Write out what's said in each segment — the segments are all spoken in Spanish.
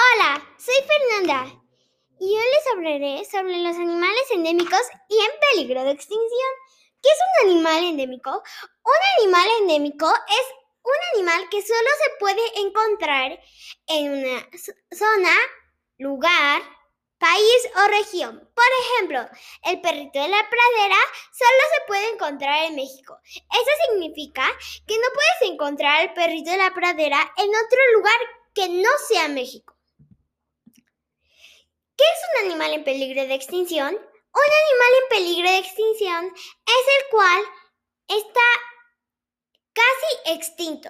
Hola, soy Fernanda y hoy les hablaré sobre los animales endémicos y en peligro de extinción. ¿Qué es un animal endémico? Un animal endémico es un animal que solo se puede encontrar en una zona, lugar, país o región. Por ejemplo, el perrito de la pradera solo se puede encontrar en México. Eso significa que no puedes encontrar el perrito de la pradera en otro lugar que no sea México. ¿Qué es un animal en peligro de extinción? Un animal en peligro de extinción es el cual está casi extinto.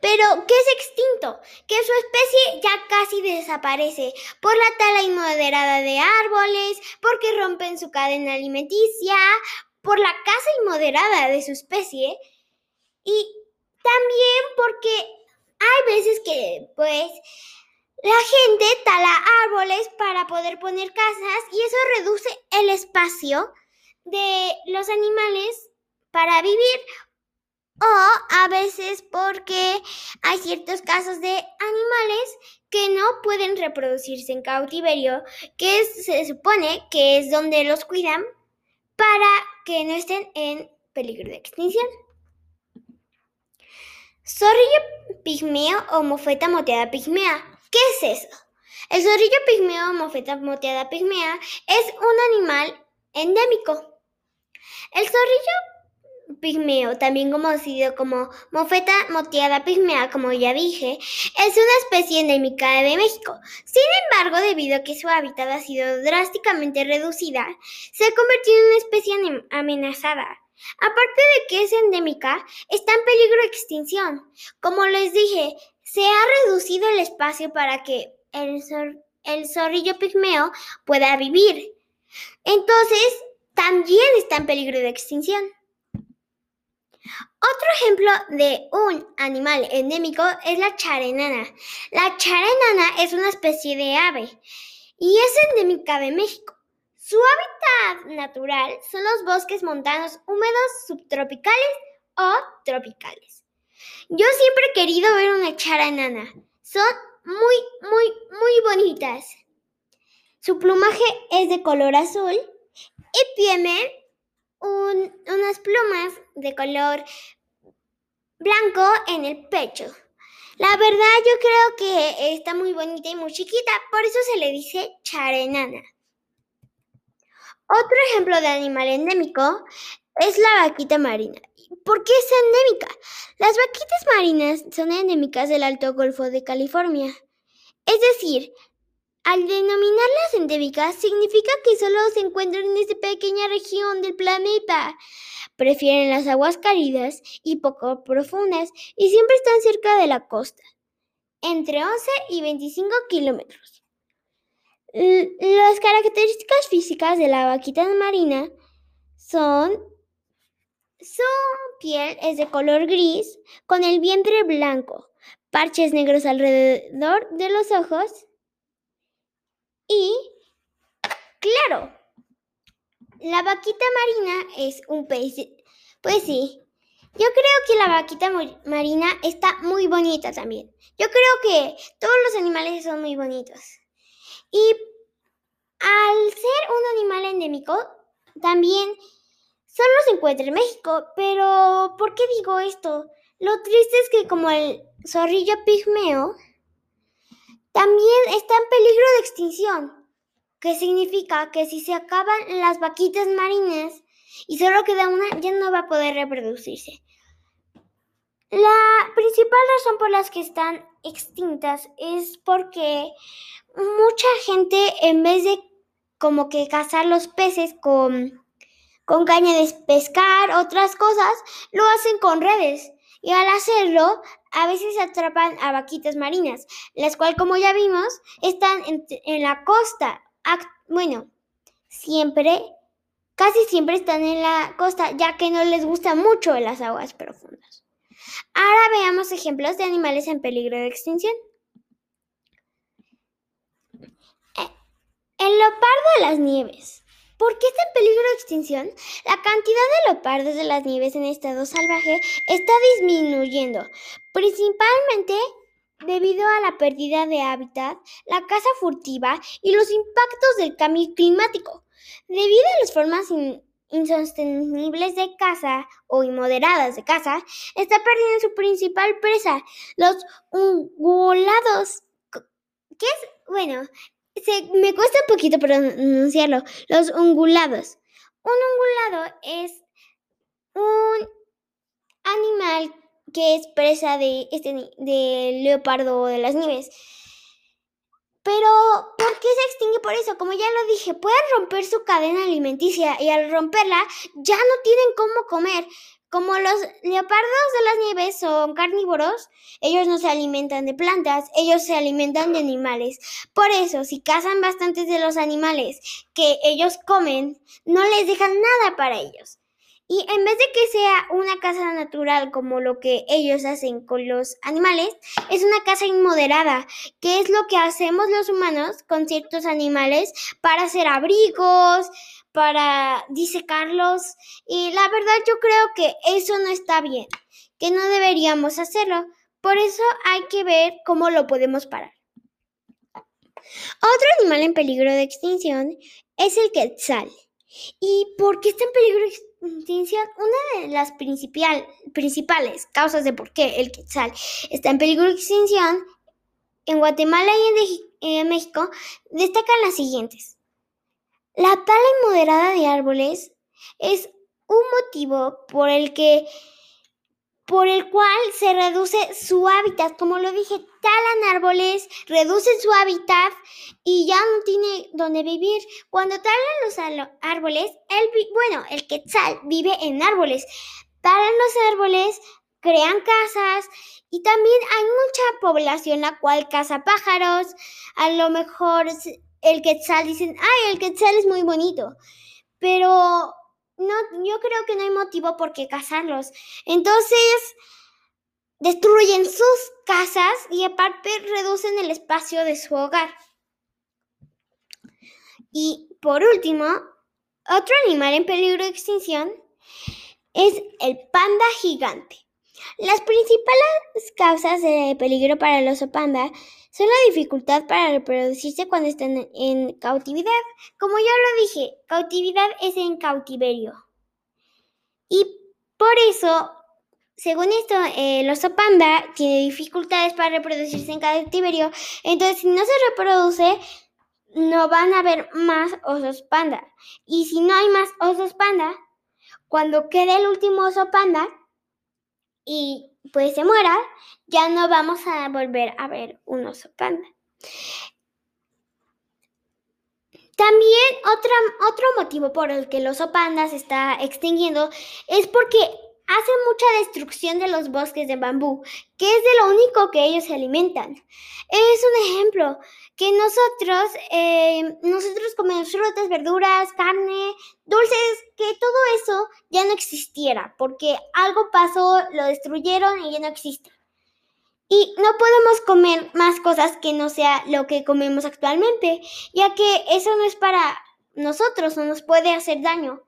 Pero, ¿qué es extinto? Que su especie ya casi desaparece por la tala inmoderada de árboles, porque rompen su cadena alimenticia, por la caza inmoderada de su especie y también porque hay veces que, pues, la gente tala árboles para poder poner casas y eso reduce el espacio de los animales para vivir o a veces porque hay ciertos casos de animales que no pueden reproducirse en cautiverio, que se supone que es donde los cuidan para que no estén en peligro de extinción. Zorrillo pigmeo o mofeta moteada pigmea. ¿Qué es eso? El zorrillo pigmeo mofeta moteada pigmea es un animal endémico. El zorrillo pigmeo, también conocido como mofeta moteada pigmea, como ya dije, es una especie endémica de México. Sin embargo, debido a que su hábitat ha sido drásticamente reducida, se ha convertido en una especie amenazada. Aparte de que es endémica, está en peligro de extinción. Como les dije, se ha reducido el espacio para que el, zorrillo pigmeo pueda vivir. Entonces, también está en peligro de extinción. Otro ejemplo de un animal endémico es la charenana. La charenana es una especie de ave y es endémica de México. Su hábitat natural son los bosques montanos húmedos subtropicales o tropicales. Yo siempre he querido ver una chara enana. Son muy, muy, muy bonitas. Su plumaje es de color azul y tiene unas plumas de color blanco en el pecho. La verdad yo creo que está muy bonita y muy chiquita, por eso se le dice charenana. Otro ejemplo de animal endémico es la vaquita marina. ¿Por qué es endémica? Las vaquitas marinas son endémicas del Alto Golfo de California. Es decir, al denominarlas endémicas significa que solo se encuentran en esta pequeña región del planeta. Prefieren las aguas cálidas y poco profundas y siempre están cerca de la costa, entre 11 y 25 kilómetros. Las características físicas de la vaquita marina son su piel es de color gris con el vientre blanco, parches negros alrededor de los ojos y, claro, la vaquita marina es un pez. Pues sí, yo creo que la vaquita marina está muy bonita también. Yo creo que todos los animales son muy bonitos. Y al ser un animal endémico, también Solo se encuentra en México, pero ¿por qué digo esto? Lo triste es que como el zorrillo pigmeo, también está en peligro de extinción, que significa que si se acaban las vaquitas marinas y solo queda una, ya no va a poder reproducirse. La principal razón por las que están extintas es porque mucha gente en vez de como que cazar los peces con con caña de pescar, otras cosas, lo hacen con redes. Y al hacerlo, a veces atrapan a vaquitas marinas, las cuales, como ya vimos, están en, la costa. Bueno, siempre, casi siempre están en la costa, ya que no les gusta mucho las aguas profundas. Ahora veamos ejemplos de animales en peligro de extinción. Eh, el leopardo de las nieves. ¿Por qué está en peligro de extinción? La cantidad de leopardos de las nieves en estado salvaje está disminuyendo, principalmente debido a la pérdida de hábitat, la caza furtiva y los impactos del cambio climático. Debido a las formas insostenibles de caza o inmoderadas de caza, está perdiendo su principal presa, los ungulados. ¿Qué es? Bueno, me cuesta un poquito pronunciarlo. Los ungulados. Un ungulado es un animal que es presa de este de leopardo de las nieves. Pero, ¿por qué se extingue por eso? Como ya lo dije, pueden romper su cadena alimenticia y al romperla ya no tienen cómo comer. Como los leopardos de las nieves son carnívoros, ellos no se alimentan de plantas, ellos se alimentan de animales. Por eso, si cazan bastantes de los animales que ellos comen, no les dejan nada para ellos. Y en vez de que sea una casa natural como lo que ellos hacen con los animales, es una casa inmoderada, que es lo que hacemos los humanos con ciertos animales para hacer abrigos, para disecarlos. Y la verdad yo creo que eso no está bien, que no deberíamos hacerlo. Por eso hay que ver cómo lo podemos parar. Otro animal en peligro de extinción es el quetzal. ¿Y por qué está en peligro de extinción? Una de las principales causas de por qué el quetzal está en peligro de extinción en Guatemala y en, México destacan las siguientes. La tala inmoderada de árboles es un motivo por el que por el cual se reduce su hábitat. Como lo dije, talan árboles, reducen su hábitat y ya no tiene donde vivir. Cuando talan los árboles, el, bueno, el quetzal vive en árboles. Talan los árboles, crean casas y también hay mucha población la cual caza pájaros. A lo mejor el quetzal dicen, ay, el quetzal es muy bonito. Pero no, yo creo que no hay motivo por qué cazarlos. Entonces, destruyen sus casas y aparte reducen el espacio de su hogar. Y por último, otro animal en peligro de extinción es el panda gigante. Las principales causas de peligro para el oso panda son la dificultad para reproducirse cuando están en cautividad. Como ya lo dije, cautividad es en cautiverio. Y por eso, según esto, el oso panda tiene dificultades para reproducirse en cautiverio. Entonces, si no se reproduce, no van a haber más osos panda. Y si no hay más osos panda, cuando quede el último oso panda y pues se muera, ya no vamos a volver a ver un oso panda. También otro motivo por el que el oso panda se está extinguiendo es porque hacen mucha destrucción de los bosques de bambú, que es de lo único que ellos se alimentan. Es un ejemplo que nosotros, eh, nosotros comemos frutas, verduras, carne, dulces, que todo eso ya no existiera, porque algo pasó, lo destruyeron y ya no existe. Y no podemos comer más cosas que no sea lo que comemos actualmente, ya que eso no es para nosotros o nos puede hacer daño.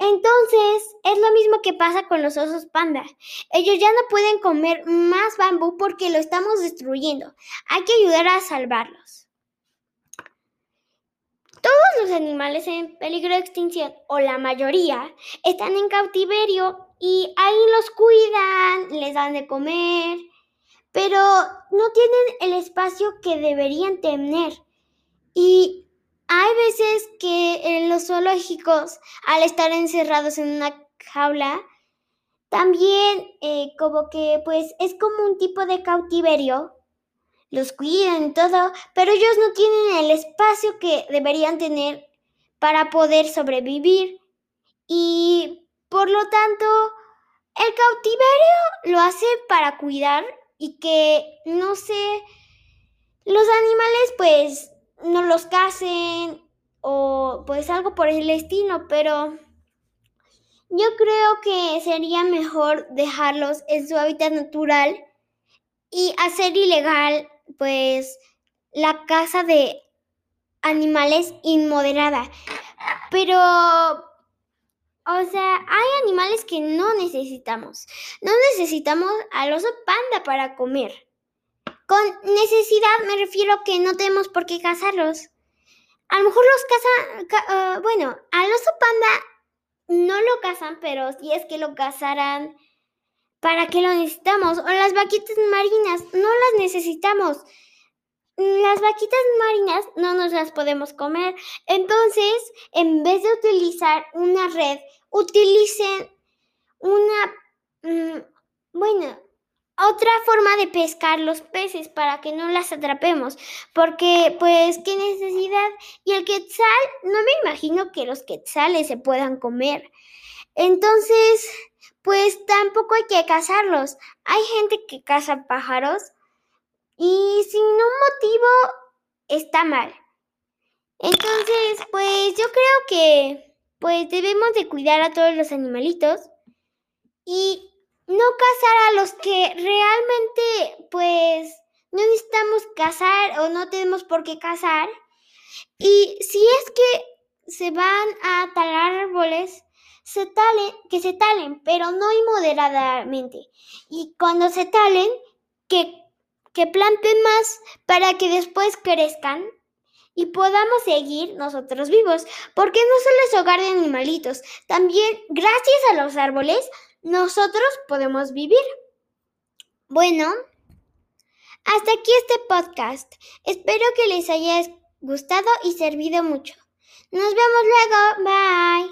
Entonces, es lo mismo que pasa con los osos panda. Ellos ya no pueden comer más bambú porque lo estamos destruyendo. Hay que ayudar a salvarlos. Todos los animales en peligro de extinción, o la mayoría, están en cautiverio y ahí los cuidan, les dan de comer, pero no tienen el espacio que deberían tener. Y hay veces que los zoológicos, al estar encerrados en una jaula, también eh, como que pues es como un tipo de cautiverio. Los cuidan y todo, pero ellos no tienen el espacio que deberían tener para poder sobrevivir. Y por lo tanto, el cautiverio lo hace para cuidar y que, no sé, los animales pues no los casen o pues algo por el estilo, pero yo creo que sería mejor dejarlos en su hábitat natural y hacer ilegal pues la caza de animales inmoderada. Pero, o sea, hay animales que no necesitamos. No necesitamos al oso panda para comer Con necesidad me refiero que no tenemos por qué cazarlos. A lo mejor los cazan, uh, bueno, al oso panda no lo cazan, pero si es que lo cazarán, ¿para qué lo necesitamos? O las vaquitas marinas, no las necesitamos. Las vaquitas marinas no nos las podemos comer. Entonces, en vez de utilizar una red, utilicen una, mm, bueno, otra forma de pescar los peces para que no las atrapemos. Porque, pues, qué necesidad. Y el quetzal, no me imagino que los quetzales se puedan comer. Entonces, pues tampoco hay que cazarlos. Hay gente que caza pájaros y sin un motivo está mal. Entonces, pues yo creo que pues debemos de cuidar a todos los animalitos y no cazar a los que realmente pues no necesitamos cazar o no tenemos por qué cazar. Y si es que se van a talar árboles, se talen, que se talen, pero no inmoderadamente. Y cuando se talen, que, que planten más para que después crezcan y podamos seguir nosotros vivos, porque no solo es hogar de animalitos, también gracias a los árboles nosotros podemos vivir. Bueno, hasta aquí este podcast. Espero que les haya gustado y servido mucho. Nos vemos luego. Bye.